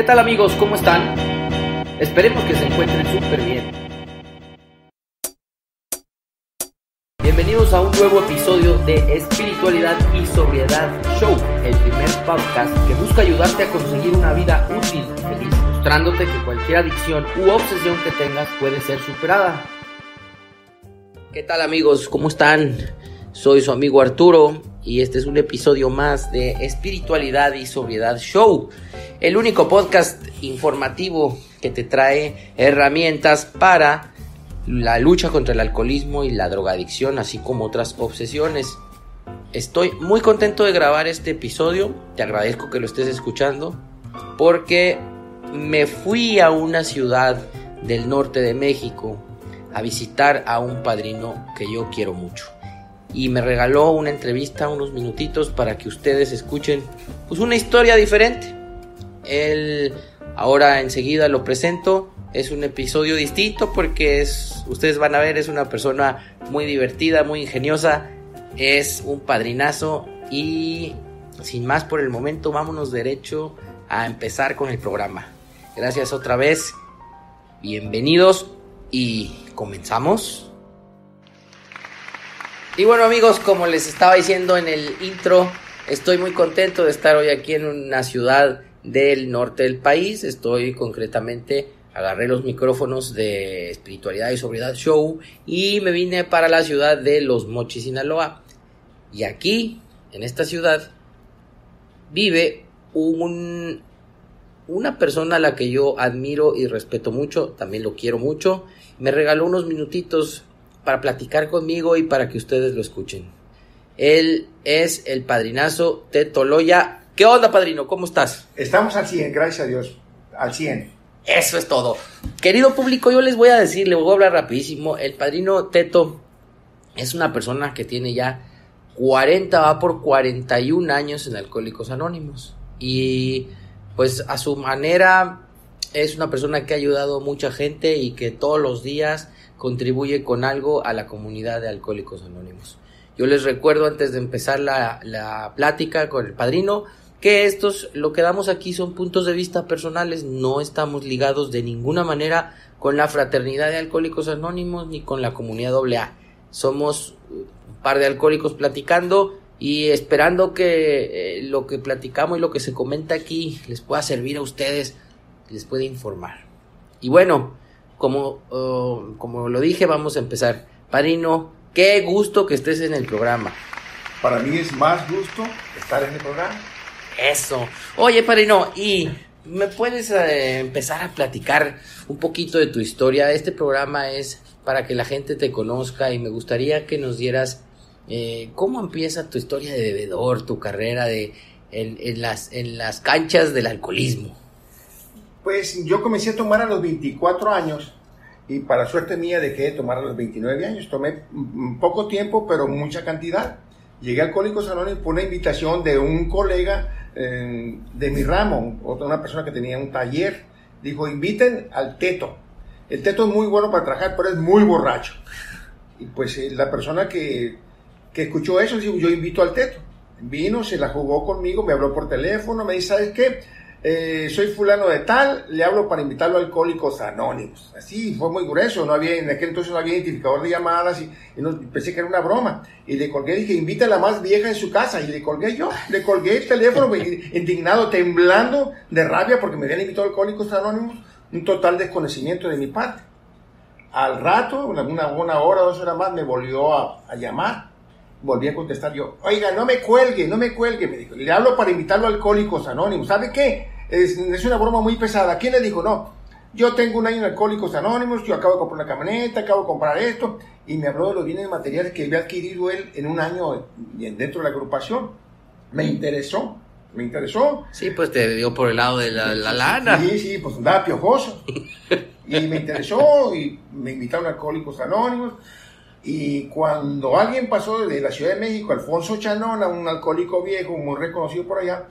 ¿Qué tal amigos? ¿Cómo están? Esperemos que se encuentren súper bien. Bienvenidos a un nuevo episodio de Espiritualidad y Sobriedad Show, el primer podcast que busca ayudarte a conseguir una vida útil y feliz, mostrándote que cualquier adicción u obsesión que tengas puede ser superada. ¿Qué tal amigos? ¿Cómo están? Soy su amigo Arturo y este es un episodio más de Espiritualidad y Sobriedad Show, el único podcast informativo que te trae herramientas para la lucha contra el alcoholismo y la drogadicción, así como otras obsesiones. Estoy muy contento de grabar este episodio, te agradezco que lo estés escuchando, porque me fui a una ciudad del norte de México a visitar a un padrino que yo quiero mucho y me regaló una entrevista, unos minutitos para que ustedes escuchen pues una historia diferente. Él ahora enseguida lo presento, es un episodio distinto porque es ustedes van a ver es una persona muy divertida, muy ingeniosa, es un padrinazo y sin más por el momento vámonos derecho a empezar con el programa. Gracias otra vez. Bienvenidos y comenzamos. Y bueno amigos, como les estaba diciendo en el intro, estoy muy contento de estar hoy aquí en una ciudad del norte del país. Estoy concretamente, agarré los micrófonos de Espiritualidad y Sobriedad Show y me vine para la ciudad de Los Mochis, Sinaloa. Y aquí, en esta ciudad, vive un, una persona a la que yo admiro y respeto mucho, también lo quiero mucho. Me regaló unos minutitos para platicar conmigo y para que ustedes lo escuchen. Él es el padrinazo Teto Loya. ¿Qué onda, padrino? ¿Cómo estás? Estamos al 100, gracias a Dios. Al 100. Eso es todo. Querido público, yo les voy a decir, les voy a hablar rapidísimo. El padrino Teto es una persona que tiene ya 40, va por 41 años en Alcohólicos Anónimos. Y pues a su manera es una persona que ha ayudado a mucha gente y que todos los días contribuye con algo a la comunidad de Alcohólicos Anónimos. Yo les recuerdo antes de empezar la, plática con el padrino que estos, lo que damos aquí son puntos de vista personales, no estamos ligados de ninguna manera con la fraternidad de Alcohólicos Anónimos ni con la comunidad AA. Somos un par de alcohólicos platicando y esperando que eh, lo que platicamos y lo que se comenta aquí les pueda servir a ustedes, les pueda informar. Y bueno, como, uh, como lo dije, vamos a empezar. Padrino, qué gusto que estés en el programa. Para mí es más gusto estar en el programa. Eso. Oye, Padrino, y me puedes eh, empezar a platicar un poquito de tu historia. Este programa es para que la gente te conozca y me gustaría que nos dieras eh, cómo empieza tu historia de bebedor, tu carrera de, en, las, canchas del alcoholismo. Pues yo comencé a tomar a los 24 años y para suerte mía dejé de tomar a los 29 años. Tomé poco tiempo, pero mucha cantidad. Llegué a Alcohólicos Anónimos por una invitación de un colega de mi ramo, otra una persona que tenía un taller. Dijo, inviten al teto. El teto es muy bueno para trabajar, pero es muy borracho. Y pues eh, la persona que, que escuchó eso, dijo, yo invito al teto. Vino, se la jugó conmigo, me habló por teléfono, me dice, ¿sabes qué? Eh, soy fulano de tal, le hablo para invitarlo a Alcohólicos Anónimos. Así, fue muy grueso, no había, en aquel entonces no había identificador de llamadas y, pensé que era una broma. Y le colgué, dije, invita a la más vieja de su casa. Y le colgué yo, le colgué el teléfono, indignado, temblando de rabia porque me habían invitado a Alcohólicos Anónimos, un total desconocimiento de mi parte. Al rato, una, una hora, dos horas más, me volvió a llamar volví a contestar yo, oiga, no me cuelgue, no me cuelgue, me dijo, le hablo para invitarlo a Alcohólicos Anónimos, ¿sabe qué? Es, es, una broma muy pesada. ¿Quién le dijo? No, yo tengo un año en Alcohólicos Anónimos, yo acabo de comprar una camioneta, acabo de comprar esto, y me habló de los bienes materiales que había adquirido él en un año dentro de la agrupación. Me interesó, me interesó. Sí, pues te dio por el lado de la, lana. Sí, sí, pues andaba piojoso. y me interesó y me invitaron a Alcohólicos Anónimos. Y cuando alguien pasó de la Ciudad de México, Alfonso Chanona, un alcohólico viejo, muy reconocido por allá,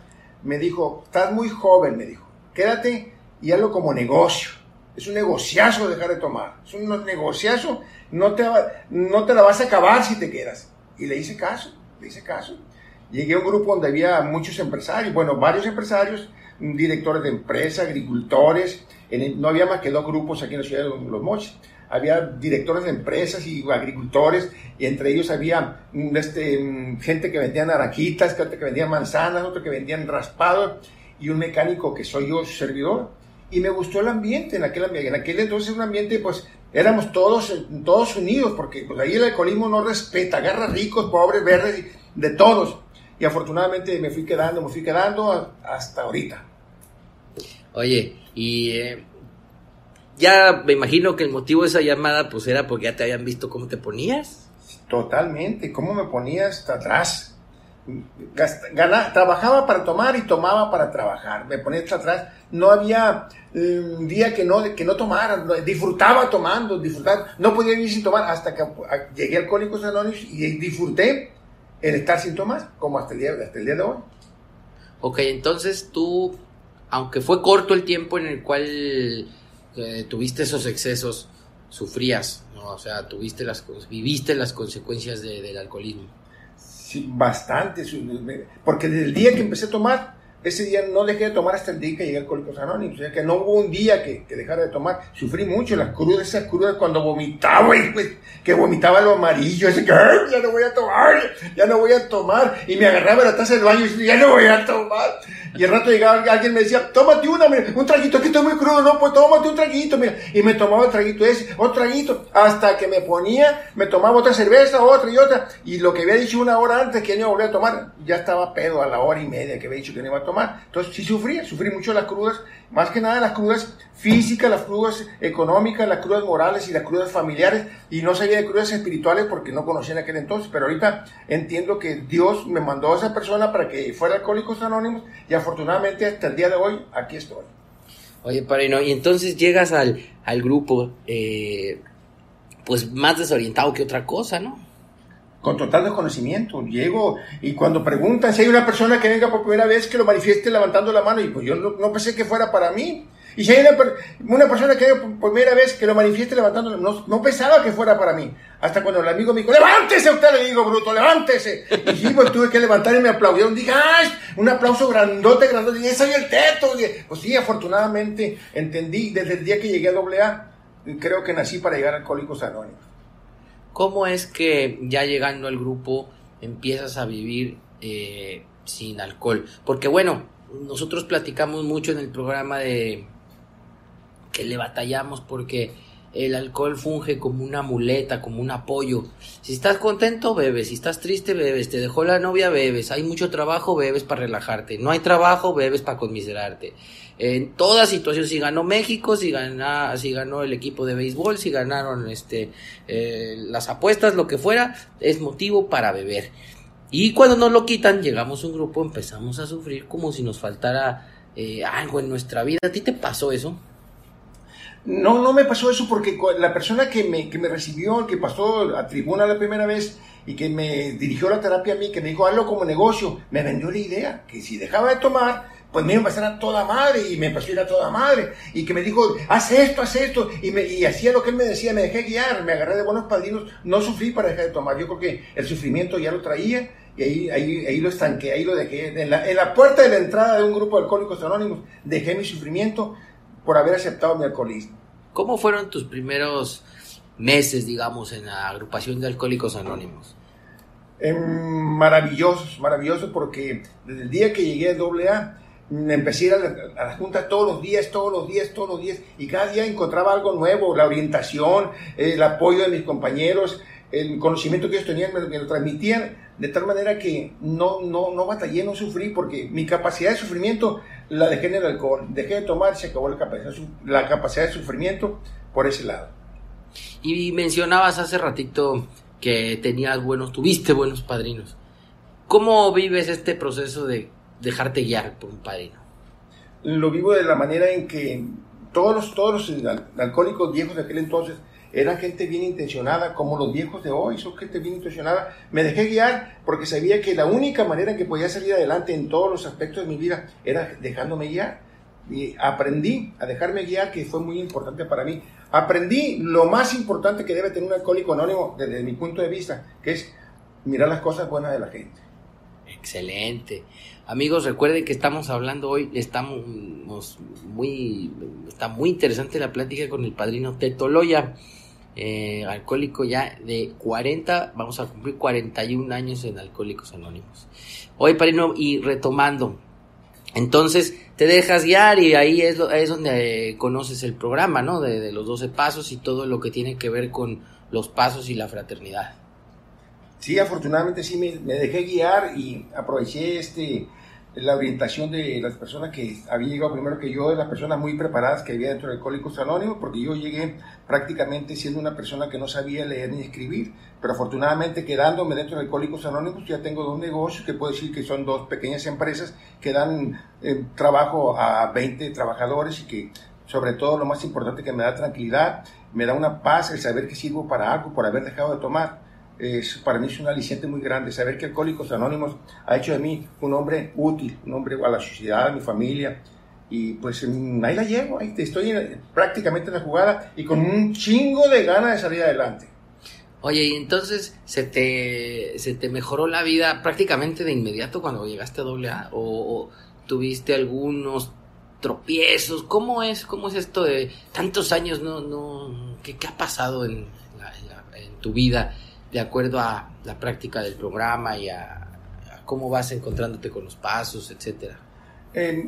me dijo, estás muy joven, me dijo, quédate y hazlo como negocio. Es un negociazo dejar de tomar. Es un negociazo, no te, no te la vas a acabar si te quedas. Y le hice caso, le hice caso. Llegué a un grupo donde había muchos empresarios, bueno, varios empresarios, directores de empresas, agricultores. no había más que dos grupos aquí en la ciudad de Los Mochis había directores de empresas y agricultores, y entre ellos había mm, este, mm, gente que vendía naranjitas, que vendían manzanas, otro que vendían raspados, y un mecánico que soy yo, servidor. Y me gustó el ambiente en aquel, en aquel entonces, un ambiente, pues éramos todos, todos unidos, porque pues, ahí el alcoholismo no respeta, agarra ricos, pobres, verdes, de todos. Y afortunadamente me fui quedando, me fui quedando hasta ahorita. Oye, y eh, ya me imagino que el motivo de esa llamada pues era porque ya te habían visto cómo te ponías. Totalmente, cómo me ponías hasta atrás. trabajaba para tomar y tomaba para trabajar. Me ponía hasta atrás. No había un día que no, que no tomara. Disfrutaba tomando, disfrutaba. No podía vivir sin tomar hasta que llegué a Alcohólicos Anónimos y disfruté el estar sin tomar, como hasta el día, hasta el día de hoy. Ok, entonces tú, aunque fue corto el tiempo en el cual tuviste esos excesos, sufrías, ¿no? O sea, tuviste las, viviste las consecuencias del alcoholismo. Sí, bastante, porque desde el día que empecé a tomar, ese día no dejé de tomar hasta el día que llegué a Alcohólicos Anónimos. O sea, que no hubo un día que, que dejara de tomar. Sufrí mucho las crudas, esas crudas cuando vomitaba, y, pues, que vomitaba lo amarillo. Ese que, ya no voy a tomar, ya no voy a tomar. Y me agarraba la taza del baño y decía, ya no voy a tomar. Y al rato llegaba alguien me decía, tómate una, mira, un traguito, aquí estoy muy crudo, no, pues tómate un traguito, mira. Y me tomaba el traguito ese, otro traguito, hasta que me ponía, me tomaba otra cerveza, otra y otra. Y lo que había dicho una hora antes que no iba a volver a tomar, ya estaba pedo a la hora y media que había dicho que no iba a tomar. Entonces sí sufría, sufrí mucho las crudas, más que nada las crudas físicas, las crudas económicas, las crudas morales y las crudas familiares. Y no sabía de crudas espirituales porque no conocía en aquel entonces. Pero ahorita entiendo que Dios me mandó a esa persona para que fuera Alcohólicos Anónimos y afortunadamente hasta el día de hoy aquí estoy. Oye, Parino, y entonces llegas al, al grupo, eh, pues más desorientado que otra cosa, ¿no? Con total desconocimiento. Llego y cuando preguntan si hay una persona que venga por primera vez que lo manifieste levantando la mano, y pues yo no, pensé que fuera para mí. Y si hay una, persona que venga por primera vez que lo manifieste levantando, no, no pensaba que fuera para mí. Hasta cuando el amigo me dijo, levántese usted, le digo, bruto, levántese. Y sí, pues tuve que levantar y me aplaudieron. Dije. Un aplauso grandote, grandote. Y ese soy el teto. pues sí, afortunadamente entendí desde el día que llegué a AA, creo que nací para llegar a Alcohólicos Anónimos. ¿Cómo es que ya llegando al grupo empiezas a vivir eh, sin alcohol? Porque bueno, nosotros platicamos mucho en el programa de que le batallamos porque el alcohol funge como una muleta, como un apoyo. Si estás contento, bebes. Si estás triste, bebes. Te dejó la novia, bebes. Hay mucho trabajo, bebes para relajarte. No hay trabajo, bebes para conmiserarte en toda situación, si ganó México, si, ganó el equipo de béisbol, si ganaron este, eh, las apuestas, lo que fuera, es motivo para beber. Y cuando nos lo quitan, llegamos a un grupo, empezamos a sufrir como si nos faltara eh, algo en nuestra vida. ¿A ti te pasó eso? No, no me pasó eso porque la persona que me, que me recibió, que pasó a tribuna la primera vez y que me dirigió la terapia a mí, que me dijo, hazlo como negocio, me vendió la idea que si dejaba de tomar, pues me iba a pasar a toda madre y me pasó a ir a toda madre y que me dijo, haz esto, haz esto y, me, y hacía lo que él me decía, me dejé guiar, me agarré de buenos padrinos, no sufrí para dejar de tomar, yo creo que el sufrimiento ya lo traía y ahí, ahí, ahí lo estanqué, ahí lo dejé, en la, en la puerta de la entrada de un grupo de alcohólicos anónimos, dejé mi sufrimiento por haber aceptado mi alcoholismo. ¿Cómo fueron tus primeros meses, digamos, en la agrupación de alcohólicos anónimos? Eh, maravillosos, maravillosos porque desde el día que llegué a AA, me empecé a ir a la, junta todos los días, todos los días, todos los días, y cada día encontraba algo nuevo, la orientación, el apoyo de mis compañeros, el conocimiento que ellos tenían, me, lo transmitían, de tal manera que no, no, no batallé, no sufrí, porque mi capacidad de sufrimiento la dejé en el alcohol, dejé de tomar, se acabó la capacidad, la capacidad de sufrimiento por ese lado. Y mencionabas hace ratito que tenías buenos, tuviste buenos padrinos. ¿Cómo vives este proceso de dejarte guiar por un padrino? Lo vivo de la manera en que todos los, todos los alcohólicos viejos de aquel entonces eran gente bien intencionada, como los viejos de hoy, son gente bien intencionada. Me dejé guiar porque sabía que la única manera en que podía salir adelante en todos los aspectos de mi vida era dejándome guiar. Y aprendí a dejarme guiar, que fue muy importante para mí. Aprendí lo más importante que debe tener un alcohólico anónimo desde mi punto de vista, que es mirar las cosas buenas de la gente. Excelente. Amigos, recuerden que estamos hablando hoy, estamos muy, está muy interesante la plática con el padrino Teto Loya, eh, alcohólico ya de 40, vamos a cumplir 41 años en Alcohólicos Anónimos. Hoy, padrino, y retomando, entonces te dejas guiar y ahí es, es donde conoces el programa, ¿no? De, de los 12 pasos y todo lo que tiene que ver con los pasos y la fraternidad. Sí, afortunadamente sí me, dejé guiar y aproveché este, la orientación de las personas que habían llegado primero que yo, de las personas muy preparadas que había dentro de Alcohólicos Anónimos, porque yo llegué prácticamente siendo una persona que no sabía leer ni escribir, pero afortunadamente quedándome dentro de Alcohólicos Anónimos ya tengo dos negocios que puedo decir que son dos pequeñas empresas que dan eh, trabajo a 20 trabajadores y que sobre todo lo más importante que me da tranquilidad, me da una paz el saber que sirvo para algo por haber dejado de tomar es, para mí es un aliciente muy grande saber que Alcohólicos Anónimos ha hecho de mí un hombre útil, un hombre a la sociedad, a mi familia. Y pues ahí la llevo, ahí estoy prácticamente en la jugada y con un chingo de ganas de salir adelante. Oye, y entonces se te, se te mejoró la vida prácticamente de inmediato cuando llegaste a AA o, tuviste algunos tropiezos. ¿Cómo es, cómo es esto de tantos años? No, no, ¿qué, qué ha pasado en, en tu vida? De acuerdo a la práctica del programa y a, cómo vas encontrándote con los pasos, etcétera?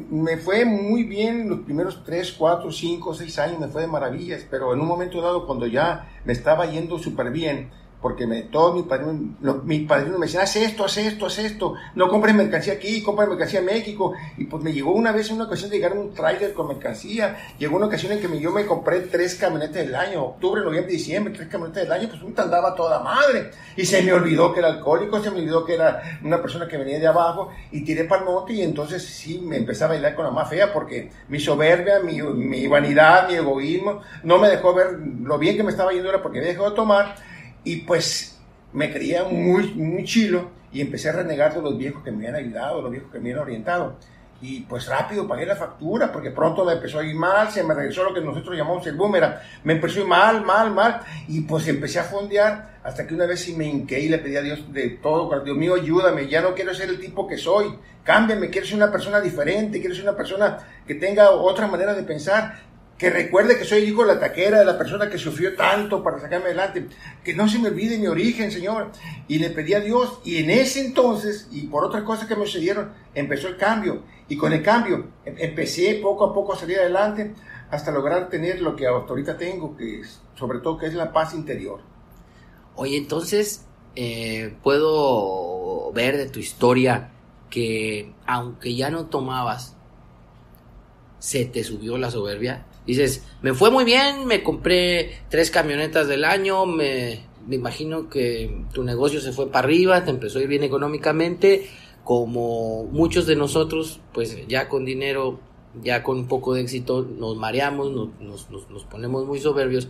Me fue muy bien los primeros 3, 4, 5, 6 años, me fue de maravillas, pero en un momento dado cuando ya me estaba yendo súper bien, porque me, todos mis padrinos, mis padrinos me decían, haz esto, haz esto, haz esto, no compres mercancía aquí, compra mercancía en México, y pues me llegó una vez una ocasión de llegar un trailer con mercancía, llegó una ocasión en que yo me compré tres camionetas del año, octubre, noviembre, diciembre, tres camionetas del año, pues un andaba toda madre, y se me olvidó que era alcohólico, se me olvidó que era una persona que venía de abajo, y tiré para el monte, y entonces sí, me empecé a bailar con la más fea, porque mi soberbia, mi, mi vanidad, mi egoísmo, no me dejó ver lo bien que me estaba yendo era porque había dejado de tomar, y pues me creía muy, muy chilo y empecé a renegar de los viejos que me habían ayudado, los viejos que me habían orientado. Y pues rápido pagué la factura porque pronto me empezó a ir mal, se me regresó lo que nosotros llamamos el boomerang. Me empezó a ir mal, mal, mal. Y pues empecé a fondear hasta que una vez sí me hinqué y le pedí a Dios de todo. Dios mío, ayúdame, ya no quiero ser el tipo que soy. Cámbiame, quiero ser una persona diferente, quiero ser una persona que tenga otra manera de pensar que recuerde que soy hijo de la taquera, de la persona que sufrió tanto para sacarme adelante, que no se me olvide mi origen, Señor. Y le pedí a Dios, y en ese entonces, y por otras cosas que me sucedieron, empezó el cambio. Y con el cambio, em, empecé poco a poco a salir adelante hasta lograr tener lo que hasta ahorita tengo, que es, sobre todo, que es la paz interior. Oye, entonces, eh, puedo ver de tu historia que aunque ya no tomabas, se te subió la soberbia Dices, me fue muy bien, me compré tres camionetas del año, me, me imagino que tu negocio se fue para arriba, te empezó a ir bien económicamente, como muchos de nosotros, pues ya con dinero, ya con un poco de éxito, nos mareamos, nos, nos, ponemos muy soberbios.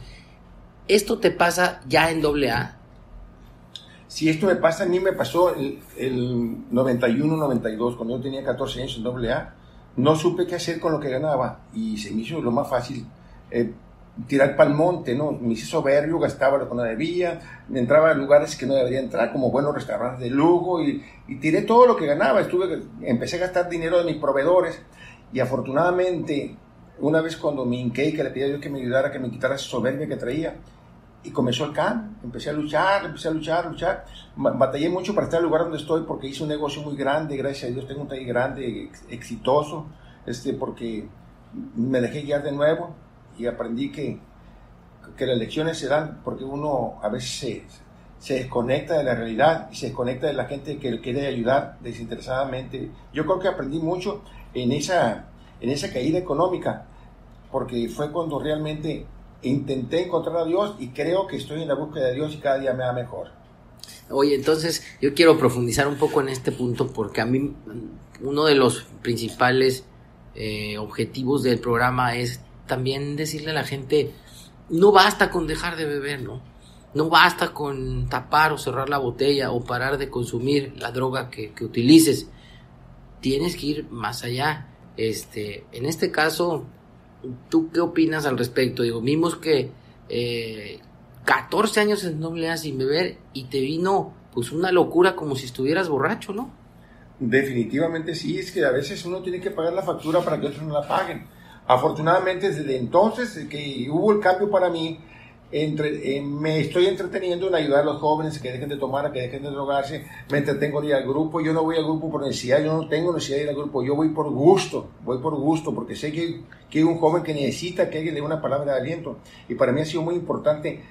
¿Esto te pasa ya en doble A? Si esto me pasa, a mí me pasó el, el 91-92, cuando yo tenía 14 años en doble A no supe qué hacer con lo que ganaba y se me hizo lo más fácil eh, tirar para el monte, ¿no? Me hice soberbio, gastaba lo que no debía, entraba a lugares que no debería entrar, como buenos restaurantes de lujo y, tiré todo lo que ganaba. Estuve, empecé a gastar dinero de mis proveedores y afortunadamente una vez cuando me hinqué que le pedí a Dios que me ayudara, que me quitara esa soberbia que traía, y comenzó el cambio. Empecé a luchar, empecé a luchar, luchar. Batallé mucho para estar en el lugar donde estoy porque hice un negocio muy grande, gracias a Dios tengo un taller grande, exitoso, este, porque me dejé guiar de nuevo y aprendí que, que las lecciones se dan porque uno a veces se, se desconecta de la realidad y se desconecta de la gente que le quiere ayudar desinteresadamente. Yo creo que aprendí mucho en esa, en esa caída económica porque fue cuando realmente intenté encontrar a Dios y creo que estoy en la búsqueda de Dios y cada día me da mejor. Oye, entonces yo quiero profundizar un poco en este punto porque a mí uno de los principales eh, objetivos del programa es también decirle a la gente, no basta con dejar de beber, ¿no? No basta con tapar o cerrar la botella o parar de consumir la droga que, que utilices. Tienes que ir más allá. Este, en este caso, ¿Tú qué opinas al respecto? Digo, vimos que 14 eh, años en doble sin beber y te vino pues una locura como si estuvieras borracho, ¿no? Definitivamente sí, es que a veces uno tiene que pagar la factura para que otros no la paguen. Afortunadamente desde entonces que hubo el cambio para mí, entre, me estoy entreteniendo en ayudar a los jóvenes que dejen de tomar, que dejen de drogarse, me entretengo en ir al grupo, yo no voy al grupo por necesidad, yo no tengo necesidad de ir al grupo, yo voy por gusto, voy por gusto, porque sé que, que hay un joven que necesita que alguien le dé una palabra de aliento, y para mí ha sido muy importante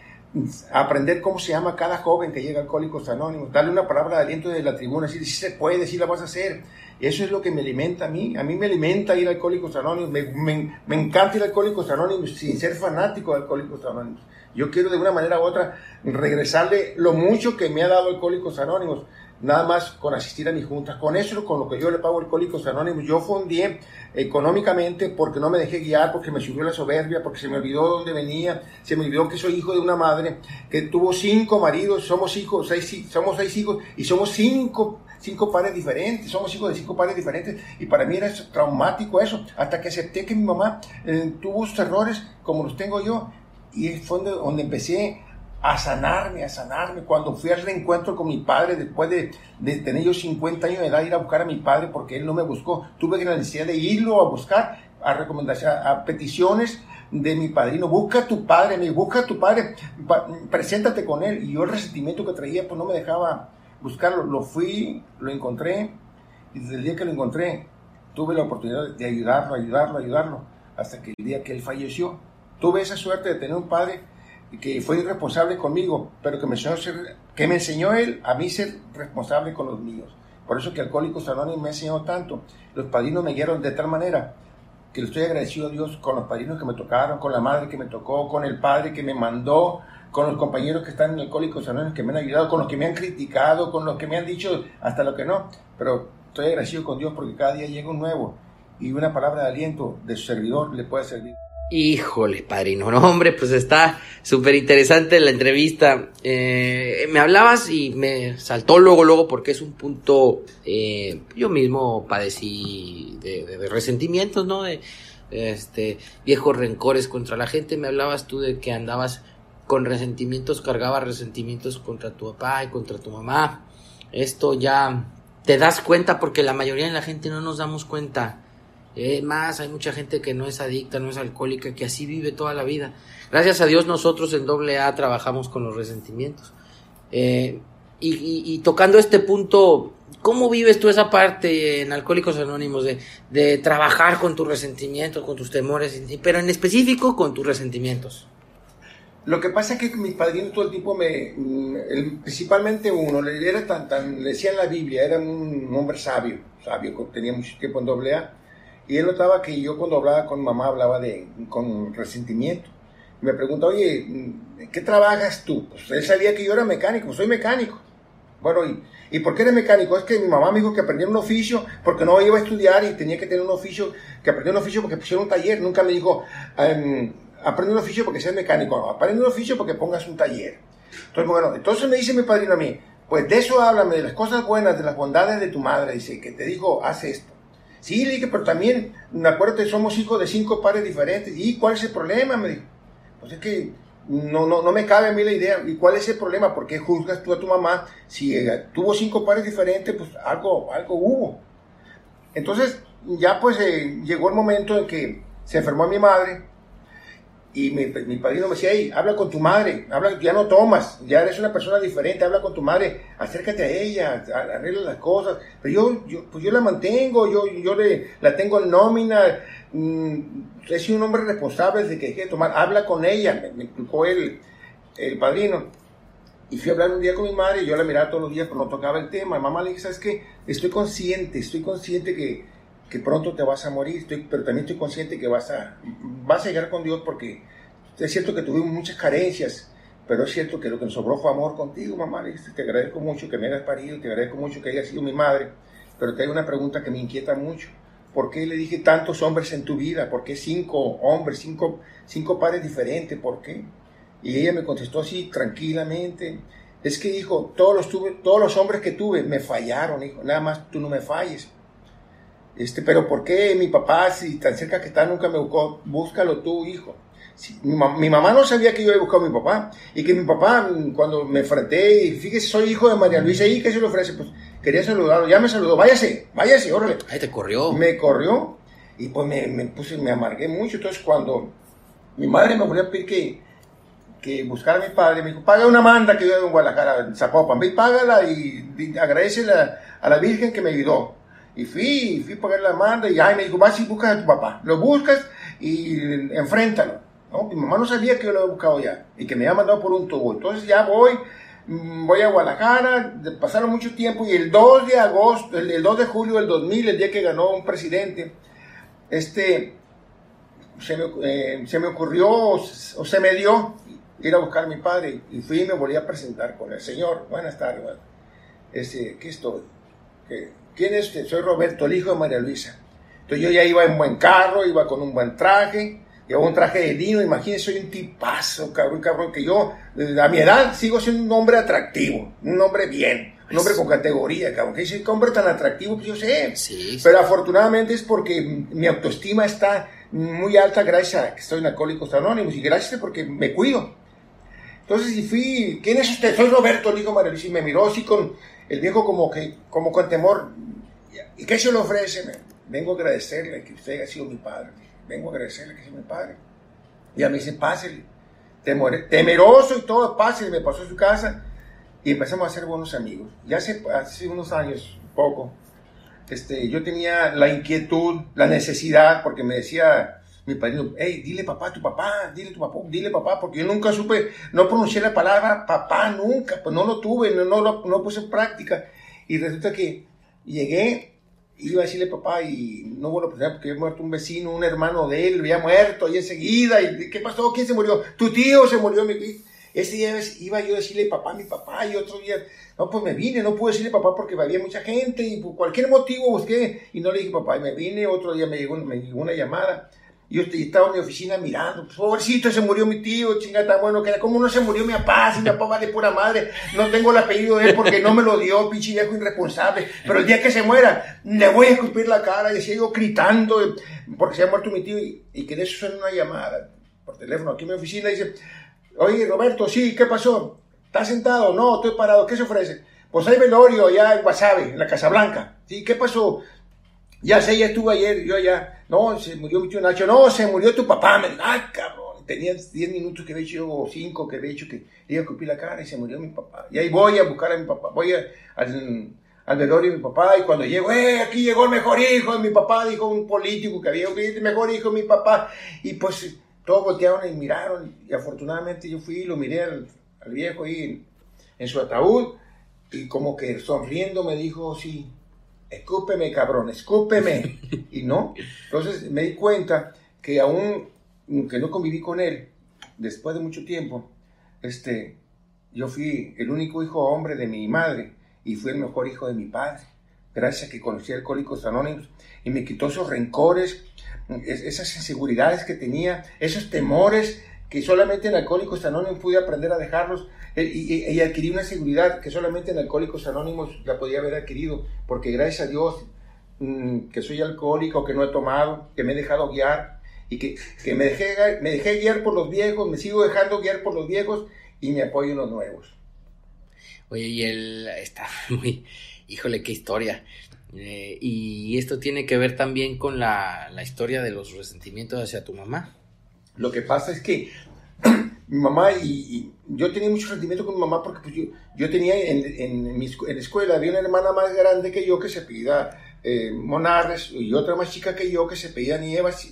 aprender cómo se llama cada joven que llega a Alcohólicos Anónimos, darle una palabra de aliento desde la tribuna, decir, si se puede, si la vas a hacer. Eso es lo que me alimenta a mí. A mí me alimenta ir a Alcohólicos Anónimos. Me, me, me encanta ir Alcohólicos Anónimos sin ser fanático de Alcohólicos Anónimos. Yo quiero de una manera u otra regresarle lo mucho que me ha dado Alcohólicos Anónimos nada más con asistir a mis juntas. Con eso, con lo que yo le pago al Alcohólicos Anónimos, yo fundí económicamente porque no me dejé guiar, porque me subió la soberbia, porque se me olvidó dónde venía, se me olvidó que soy hijo de una madre que tuvo cinco maridos, somos hijos, seis, somos seis hijos y somos cinco, cinco padres diferentes, somos hijos de cinco padres diferentes y para mí era traumático eso, hasta que acepté que mi mamá eh, tuvo sus errores como los tengo yo y fue donde, donde empecé a sanarme, a sanarme. Cuando fui al reencuentro con mi padre, después de, de, tener yo 50 años de edad, ir a buscar a mi padre porque él no me buscó, tuve la necesidad de irlo a buscar, a recomendación, a peticiones de mi padrino. Busca a tu padre, me busca a tu padre, preséntate con él. Y yo el resentimiento que traía, pues no me dejaba buscarlo. Lo fui, lo encontré, y desde el día que lo encontré, tuve la oportunidad de ayudarlo, ayudarlo, ayudarlo, hasta que el día que él falleció. Tuve esa suerte de tener un padre que fue irresponsable conmigo, pero que me enseñó, que me enseñó él a mí ser responsable con los míos. Por eso que Alcohólicos Anónimos me enseñó tanto. Los padrinos me guiaron de tal manera que le estoy agradecido a Dios con los padrinos que me tocaron, con la madre que me tocó, con el padre que me mandó, con los compañeros que están en Alcohólicos Anónimos que me han ayudado, con los que me han criticado, con los que me han dicho hasta lo que no. Pero estoy agradecido con Dios porque cada día llega un nuevo y una palabra de aliento de su servidor le puede servir. Híjole, padrino, no, hombre, pues está súper interesante la entrevista. Eh, me hablabas y me saltó luego, luego, porque es un punto, eh, yo mismo padecí de, resentimientos, ¿no? De, este, viejos rencores contra la gente. Me hablabas tú de que andabas con resentimientos, cargabas resentimientos contra tu papá y contra tu mamá. Esto ya te das cuenta porque la mayoría de la gente no nos damos cuenta eh, más, hay mucha gente que no es adicta, no es alcohólica, que así vive toda la vida. Gracias a Dios nosotros en AA trabajamos con los resentimientos. Eh, y, tocando este punto, ¿cómo vives tú esa parte en Alcohólicos Anónimos de, de trabajar con tus resentimientos, con tus temores, pero en específico con tus resentimientos? Lo que pasa es que mi padrino todo el tiempo me, principalmente uno, era tan, tan, le la Biblia, era un hombre sabio, sabio, tenía mucho tiempo en AA, y él notaba que yo cuando hablaba con mamá hablaba de, con resentimiento. Me pregunta, oye, ¿qué trabajas tú? Pues él sabía que yo era mecánico, soy mecánico. Bueno, ¿y, ¿y por qué eres mecánico? Es que mi mamá me dijo que aprendía un oficio porque no iba a estudiar y tenía que tener un oficio, que aprendía un oficio porque pusieron un taller. Nunca me dijo, um, aprende un oficio porque seas mecánico. No, aprende un oficio porque pongas un taller. Entonces, bueno, entonces me dice mi padrino a mí, pues de eso háblame, de las cosas buenas, de las bondades de tu madre. Dice, que te dijo, haz esto. Sí, le dije, pero también, acuérdate, somos hijos de cinco pares diferentes. ¿Y cuál es el problema? Me. Pues es que no, no, no me cabe a mí la idea. ¿Y cuál es el problema? ¿Por qué juzgas tú a tu mamá? Si eh, tuvo cinco pares diferentes, pues algo, algo hubo. Entonces, ya pues eh, llegó el momento en que se enfermó mi madre y mi, mi, padrino me decía, hey, habla con tu madre, habla, ya no tomas, ya eres una persona diferente, habla con tu madre, acércate a ella, arregla las cosas. Pero yo, yo, pues yo la mantengo, yo, yo le, la tengo en nómina, mmm, he sido un hombre responsable desde que dejé de tomar, habla con ella, me, me explicó el, el padrino. Y fui a hablar un día con mi madre, y yo la miraba todos los días, pero no tocaba el tema. mamá le dije, ¿sabes qué? Estoy consciente, estoy consciente que que pronto te vas a morir, estoy, pero también estoy consciente que vas a, vas a llegar con Dios porque es cierto que tuvimos muchas carencias, pero es cierto que lo que nos sobró fue amor contigo, mamá. Te agradezco mucho que me hayas parido, te agradezco mucho que hayas sido mi madre, pero te hay una pregunta que me inquieta mucho. ¿Por qué le dije tantos hombres en tu vida? ¿Por qué cinco hombres, cinco, cinco padres diferentes? ¿Por qué? Y ella me contestó así, tranquilamente. Es que dijo, todos los, tuve, todos los hombres que tuve me fallaron, hijo. Nada más tú no me falles. Este, pero ¿por qué mi papá, si tan cerca que está, nunca me buscó? Búscalo tú, hijo. mi, mamá no sabía que yo había buscado a mi papá y que mi papá, cuando me enfrenté, y fíjese, soy hijo de María Luisa, ¿y qué se le ofrece? Pues quería saludarlo, ya me saludó, váyase, váyase, órale. Ahí te corrió. Me corrió y pues me, me puse, me amargué mucho. Entonces cuando mi madre me volvió a pedir que, que buscara a mi padre, me dijo, paga una manda que yo en Guadalajara, en Zapopan, ve págala y, y agradecele a, a la Virgen que me ayudó. Y fui, fui a pagar la manda y ay, me dijo, vas y buscas a tu papá. Lo buscas y enfréntalo. Mi mamá no sabía que yo lo había buscado ya y que me había mandado por un tubo. Entonces ya voy, mm, voy a Guadalajara, pasaron mucho tiempo y el 2 de agosto, el, el 2 de julio del 2000, el día que ganó un presidente, este, se me, eh, se me ocurrió o, se me dio ir a buscar a mi padre y fui y me volví a presentar con el señor. Buenas tardes. Este, ¿qué estoy? ¿Qué- ¿Quién es usted? Soy Roberto, el hijo de María Luisa. Entonces yo ya iba en buen carro, iba con un buen traje, llevaba un traje de lino, imagínense, soy un tipazo, cabrón, cabrón, que yo eh, a mi edad sigo siendo un hombre atractivo, un hombre bien, un hombre con categoría, cabrón, que qué hombre tan atractivo que yo sé. Sí. Pero afortunadamente es porque mi autoestima está muy alta gracias a que estoy en Alcohólicos Anónimos y gracias porque me cuido. Entonces, y fui, ¿quién es usted? Soy Roberto, le dijo María Luisa, y me miró así con el viejo como que, como con temor. ¿Y qué se le ofrece? Vengo a agradecerle que usted haya sido mi padre. Vengo a agradecerle que sea mi padre. Y a mí dice, pásele. Temor- temeroso y todo, pásele. Me pasó a su casa y empezamos a ser buenos amigos. Ya hace, hace unos años, poco, este, yo tenía la inquietud, la necesidad, porque me decía mi padrino, hey, dile papá a tu papá, dile tu papá, dile papá, porque yo nunca supe, no pronuncié la palabra papá nunca, pues no lo tuve, no, no, lo- no puse en práctica. Y resulta que llegué, iba a decirle papá y no hubo la oportunidad porque había muerto un vecino, un hermano de él, había muerto y enseguida, y ¿qué pasó? ¿Quién se murió? Tu tío se murió, mi ese día iba yo a decirle papá mi papá y otro día, no, pues me vine, no pude decirle papá porque había mucha gente y por cualquier motivo busqué y no le dije papá y me vine, otro día me llegó, me llegó una llamada. Yo estaba en mi oficina mirando, pues, pobrecito, se murió mi tío, chingada, tan bueno que. ¿Cómo no se murió mi papá? Si mi papá vale pura madre. No tengo el apellido de él porque no me lo dio, pinche viejo irresponsable. Pero el día que se muera, le voy a escupir la cara. Y sigo gritando porque se ha muerto mi tío. Y, y que de eso suena una llamada por teléfono aquí en mi oficina. Y dice, Oye, Roberto, sí, ¿qué pasó? ¿Estás sentado? No, estoy parado. ¿Qué se ofrece? Pues hay velorio allá en Guasave, en la Casa Blanca. ¿Sí? ¿Qué pasó? Ya sé, ya estuve ayer, yo allá. No, se murió mi tío Nacho. No, se murió tu papá. Me ay, cabrón. Tenía 10 minutos que había hecho, o 5 que había hecho que le iba a escupir la cara y se murió mi papá. Y ahí voy a buscar a mi papá. Voy a- al, al velorio de mi papá y cuando llego, eh, aquí llegó el mejor hijo de mi papá, dijo un político que había, el mejor hijo de mi papá. Y pues todos voltearon y miraron y afortunadamente yo fui y lo miré al, al viejo ahí en, en su ataúd y como que sonriendo me dijo, sí, escúpeme cabrón, escúpeme. y no, entonces me di cuenta que aún que no conviví con él, después de mucho tiempo, este, yo fui el único hijo hombre de mi madre y fui el mejor hijo de mi padre, gracias a que conocí a Alcohólicos Anónimos. Y me quitó esos rencores, es- esas inseguridades que tenía, esos temores que solamente en Alcohólicos Anónimos pude aprender a dejarlos y, y- y adquirí una seguridad que solamente en Alcohólicos Anónimos la podía haber adquirido, porque gracias a Dios mm, que soy alcohólico, que no he tomado, que me he dejado guiar y que, que me, dejé, me dejé guiar por los viejos, me sigo dejando guiar por los viejos y me apoyo en los nuevos. Oye, y él está muy, híjole, qué historia. Eh, y esto tiene que ver también con la, la historia de los resentimientos hacia tu mamá. Lo que pasa es que mi mamá y, y yo tenía mucho sentimiento con mi mamá porque pues, yo, yo tenía en, en, mi en la escuela, había una hermana más grande que yo que se pedía eh, Monarres y otra más chica que yo que se pedía Nieves,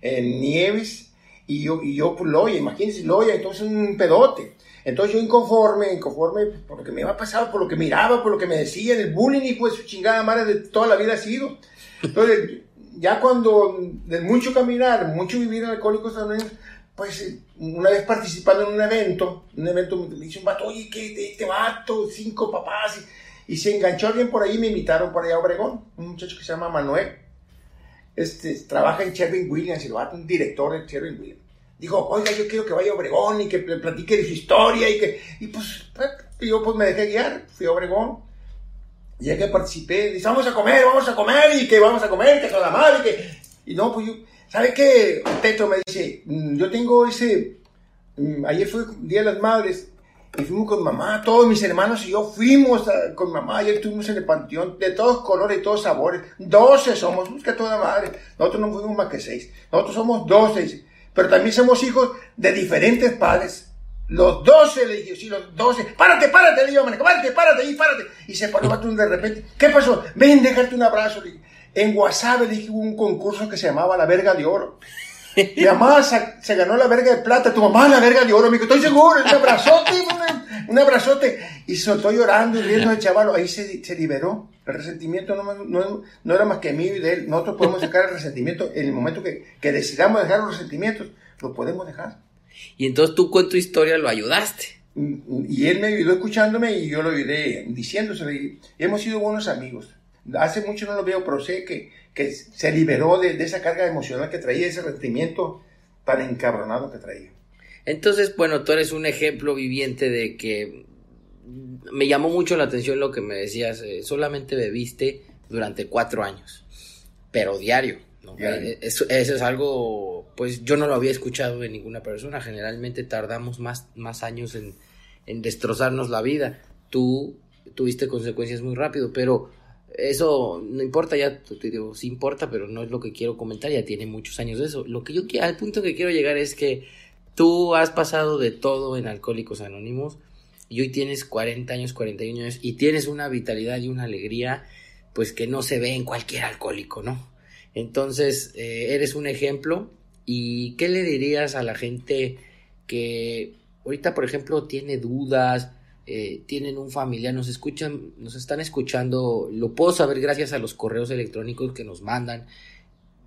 eh, Nieves y yo, y yo pues Loya, imagínense Loya, entonces un pedote. Entonces yo inconforme, inconforme por lo que me iba a pasar, por lo que miraba, por lo que me decían, el bullying y pues su chingada madre de toda la vida ha sido. Entonces, ya cuando de mucho caminar, mucho vivir en Alcohólicos Anónimos, pues eh, una vez participando en un evento, un evento me dice un vato, oye, ¿qué este vato? Cinco papás. Y, se enganchó alguien por ahí me invitaron por allá a Obregón, un muchacho que se llama Manuel. Este, trabaja en Sherwin Williams, el vato, un director de Sherwin Williams. Dijo, oiga, yo quiero que vaya a Obregón y que platique su historia y que, y pues, pues, yo pues me dejé guiar, fui a Obregón. Y ya que participé, dice, vamos a comer, vamos a comer, y que vamos a comer, que toda la madre, que... Y no, pues yo, ¿sabe qué? Teto me dice, "Mm, yo tengo ese... mm, Ayer fue Día de las Madres, Y fuimos con mamá, todos mis hermanos y yo fuimos con mamá. Ayer estuvimos en el panteón de todos colores y todos sabores. Doce somos, que toda madre. Nosotros no fuimos más que seis. Nosotros somos doce. Pero también somos hijos de diferentes padres. Los doce, le dije, sí, los doce. Párate, párate, le digo, párate, párate, ahí, párate. Y se paró de repente. ¿Qué pasó? Ven, déjate un abrazo. En WhatsApp dije, hubo un concurso que se llamaba La Verga de Oro. Mi mamá se, ganó la verga de plata, tu mamá la verga de oro. Me dijo, estoy seguro, un abrazote, un, abrazote. Y soltó llorando y riendo el chaval. Ahí se, se liberó. El resentimiento no, no, no, era más que mío y de él. Nosotros podemos sacar el resentimiento en el momento que, que decidamos dejar los resentimientos. Lo podemos dejar. Y entonces tú con tu historia lo ayudaste. Y él me ayudó escuchándome y yo lo ayudé diciéndose. Y hemos sido buenos amigos. Hace mucho no lo veo, pero sé que, que se liberó de, esa carga emocional que traía, ese resentimiento tan encabronado que traía. Entonces, bueno, tú eres un ejemplo viviente de que me llamó mucho la atención lo que me decías, eh, solamente bebiste durante cuatro años, pero diario. Eh, eso, es algo, pues yo no lo había escuchado de ninguna persona, generalmente tardamos más, más años en, en destrozarnos la vida. Tú tuviste consecuencias muy rápido, pero eso no importa, ya te digo, sí importa, pero no es lo que quiero comentar, ya tiene muchos años de eso. Lo que yo al punto que quiero llegar es que tú has pasado de todo en Alcohólicos Anónimos y hoy tienes 40 años, 41 años y tienes una vitalidad y una alegría pues que no se ve en cualquier alcohólico, ¿no? Entonces, eh, eres un ejemplo y ¿qué le dirías a la gente que ahorita, por ejemplo, tiene dudas, eh, tienen un familiar, nos escuchan, nos están escuchando, lo puedo saber gracias a los correos electrónicos que nos mandan.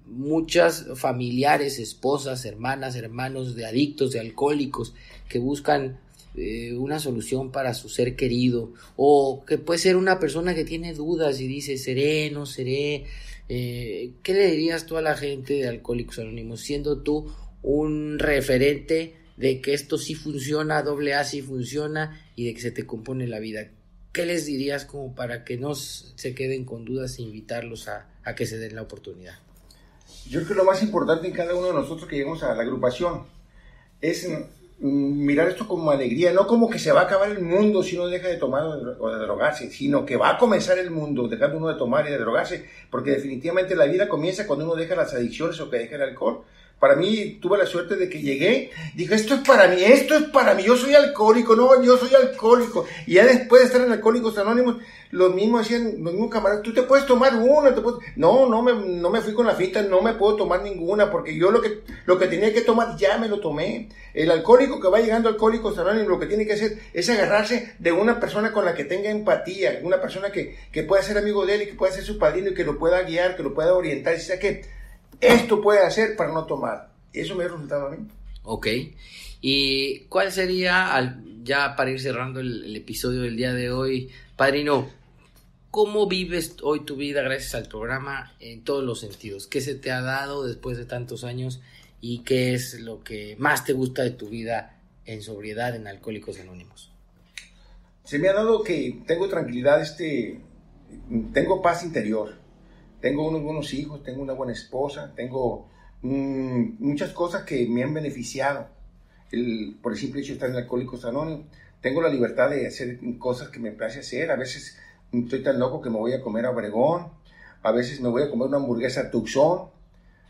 Muchas familiares, esposas, hermanas, hermanos de adictos, de alcohólicos, que buscan eh, una solución para su ser querido, o que puede ser una persona que tiene dudas y dice, seré, no seré. Eh, ¿Qué le dirías tú a la gente de Alcohólicos Anónimos, siendo tú un referente de que esto sí funciona, doble A sí funciona y de que se te compone la vida. ¿Qué les dirías como para que no se queden con dudas e invitarlos a, que se den la oportunidad? Yo creo que lo más importante en cada uno de nosotros que llegamos a la agrupación es mm, mirar esto como alegría, no como que se va a acabar el mundo si uno deja de tomar o de drogarse, sino que va a comenzar el mundo dejando uno de tomar y de drogarse, porque definitivamente la vida comienza cuando uno deja las adicciones o que deja el alcohol. Para mí tuve la suerte de que llegué, dije, esto es para mí, esto es para mí, yo soy alcohólico, no, yo soy alcohólico. Y ya después de estar en Alcohólicos Anónimos, los mismos decían, los mismos camaradas, tú te puedes tomar una, te puedes... no, no me, no me fui con la fiesta, no me puedo tomar ninguna, porque yo lo que, lo que tenía que tomar ya me lo tomé. El alcohólico que va llegando a Alcohólicos Anónimos, lo que tiene que hacer es agarrarse de una persona con la que tenga empatía, una persona que, que pueda ser amigo de él y que pueda ser su padrino y que lo pueda guiar, que lo pueda orientar, y sea que esto puede hacer para no tomar. Eso me ha resultado a mí. Ok. ¿Y cuál sería, ya para ir cerrando el, episodio del día de hoy, Padrino, cómo vives hoy tu vida gracias al programa en todos los sentidos? ¿Qué se te ha dado después de tantos años y qué es lo que más te gusta de tu vida en sobriedad en Alcohólicos Anónimos? Se me ha dado que tengo tranquilidad, este, tengo paz interior tengo unos buenos hijos, tengo una buena esposa, tengo mm, muchas cosas que me han beneficiado. El, por el simple hecho de estar en Alcohólicos Anónimos, tengo la libertad de hacer cosas que me place hacer. A veces estoy tan loco que me voy a comer a Obregón, a veces me voy a comer una hamburguesa a Tucson,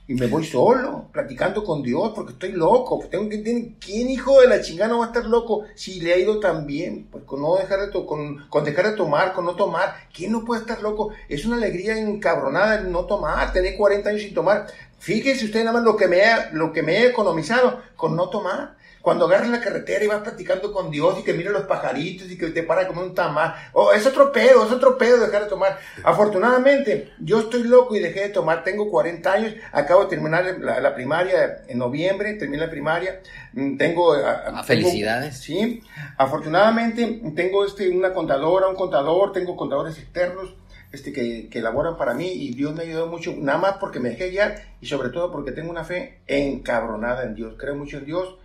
y me voy solo, platicando con Dios, porque estoy loco. Tengo que ¿Quién hijo de la chingada no va a estar loco si le ha ido tan bien? Pues con no dejar de, con, con, dejar de tomar, con no tomar. ¿Quién no puede estar loco? Es una alegría encabronada el no tomar, tener 40 años sin tomar. Fíjense ustedes nada más lo que me, lo que me he economizado con no tomar. Cuando agarras la carretera y vas platicando con Dios y que mira los pajaritos y que te para como un tamal. Oh, es otro pedo, es otro pedo dejar de tomar. Afortunadamente, yo estoy loco y dejé de tomar. Tengo 40 años, acabo de terminar la, primaria en noviembre, terminé la primaria. Mm, tengo... Ah, felicidades. sí. Afortunadamente, tengo este, una contadora, un contador, tengo contadores externos. Este, que, que, elaboran para mí y Dios me ha ayudado mucho, nada más porque me dejé guiar y sobre todo porque tengo una fe encabronada en Dios, creo mucho en Dios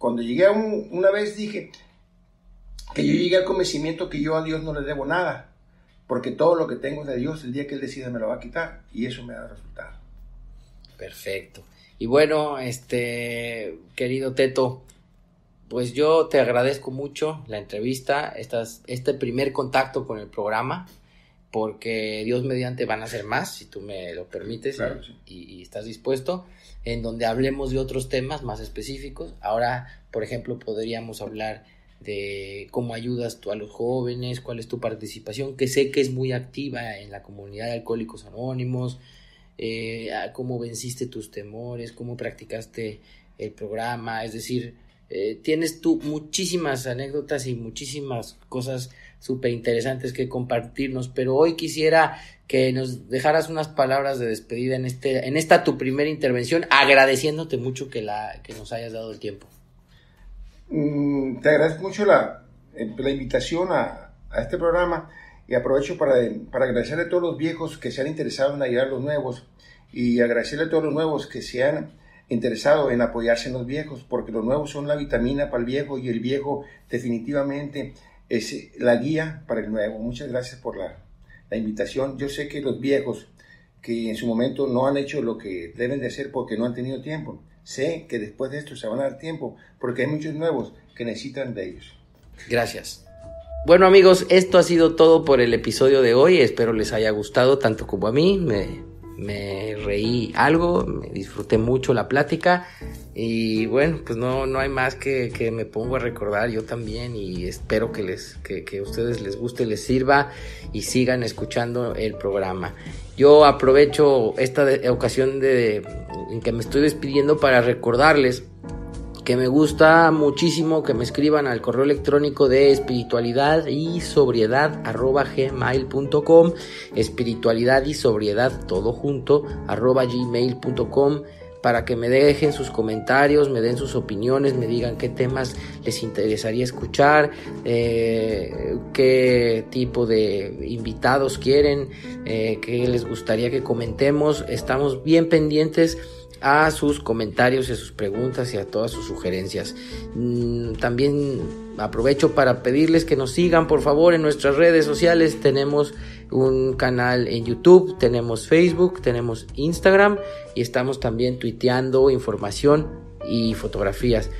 cuando llegué a un, una vez dije que yo llegué al convencimiento que yo a Dios no le debo nada, porque todo lo que tengo es de Dios, el día que Él decida me lo va a quitar, y eso me da resultado. Perfecto. Y bueno, este, querido Teto, pues yo te agradezco mucho la entrevista, estas, este primer contacto con el programa, porque Dios mediante van a ser más, si tú me lo permites y, estás dispuesto, en donde hablemos de otros temas más específicos. Ahora, por ejemplo, podríamos hablar de cómo ayudas tú a los jóvenes, cuál es tu participación, que sé que es muy activa en la comunidad de Alcohólicos Anónimos, eh, cómo venciste tus temores, cómo practicaste el programa, es decir, eh, tienes tú muchísimas anécdotas y muchísimas cosas súper interesantes que compartirnos, pero hoy quisiera que nos dejaras unas palabras de despedida en, este, en esta tu primera intervención, agradeciéndote mucho que, la, que nos hayas dado el tiempo. Mm, te agradezco mucho la, la invitación a, a, este programa y aprovecho para, para agradecerle a todos los viejos que se han interesado en ayudar a los nuevos y agradecerle a todos los nuevos que se han interesado en apoyarse en los viejos, porque los nuevos son la vitamina para el viejo y el viejo definitivamente es la guía para el nuevo. Muchas gracias por la, la invitación. Yo sé que los viejos que en su momento no han hecho lo que deben de hacer porque no han tenido tiempo, sé que después de esto se van a dar tiempo porque hay muchos nuevos que necesitan de ellos. Gracias. Bueno amigos, esto ha sido todo por el episodio de hoy. Espero les haya gustado tanto como a mí. Me reí algo, me disfruté mucho la plática y bueno, pues no, no hay más que, que me pongo a recordar yo también y espero que, les, que, que a ustedes les guste, les sirva y sigan escuchando el programa. Yo aprovecho esta ocasión de, en que me estoy despidiendo para recordarles que me gusta muchísimo que me escriban al correo electrónico de espiritualidad y sobriedad arroba gmail.com espiritualidad y sobriedad todo junto arroba gmail.com para que me dejen sus comentarios, me den sus opiniones, me digan qué temas les interesaría escuchar, eh, qué tipo de invitados quieren, eh, qué les gustaría que comentemos. Estamos bien pendientes a sus comentarios y a sus preguntas y a todas sus sugerencias. Mm, también aprovecho para pedirles que nos sigan por favor en nuestras redes sociales. Tenemos un canal en YouTube, tenemos Facebook, tenemos Instagram y estamos también tuiteando información y fotografías.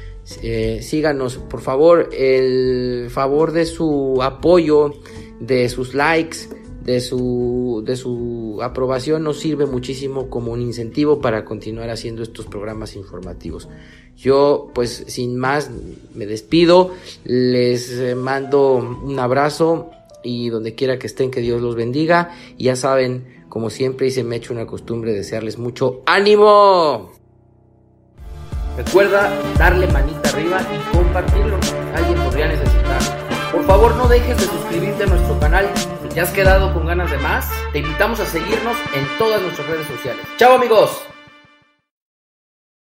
Eh, síganos por favor, el favor de su apoyo, de sus likes de su, de su aprobación nos sirve muchísimo como un incentivo para continuar haciendo estos programas informativos. Yo pues sin más me despido, les eh, mando un abrazo y donde quiera que estén que Dios los bendiga y ya saben, como siempre y se me ha hecho una costumbre desearles mucho ánimo. Recuerda darle manita arriba y compartirlo, alguien podría necesitar. Por favor no dejes de suscribirte a nuestro canal ¿Te has quedado con ganas de más? Te invitamos a seguirnos en todas nuestras redes sociales. ¡Chao amigos!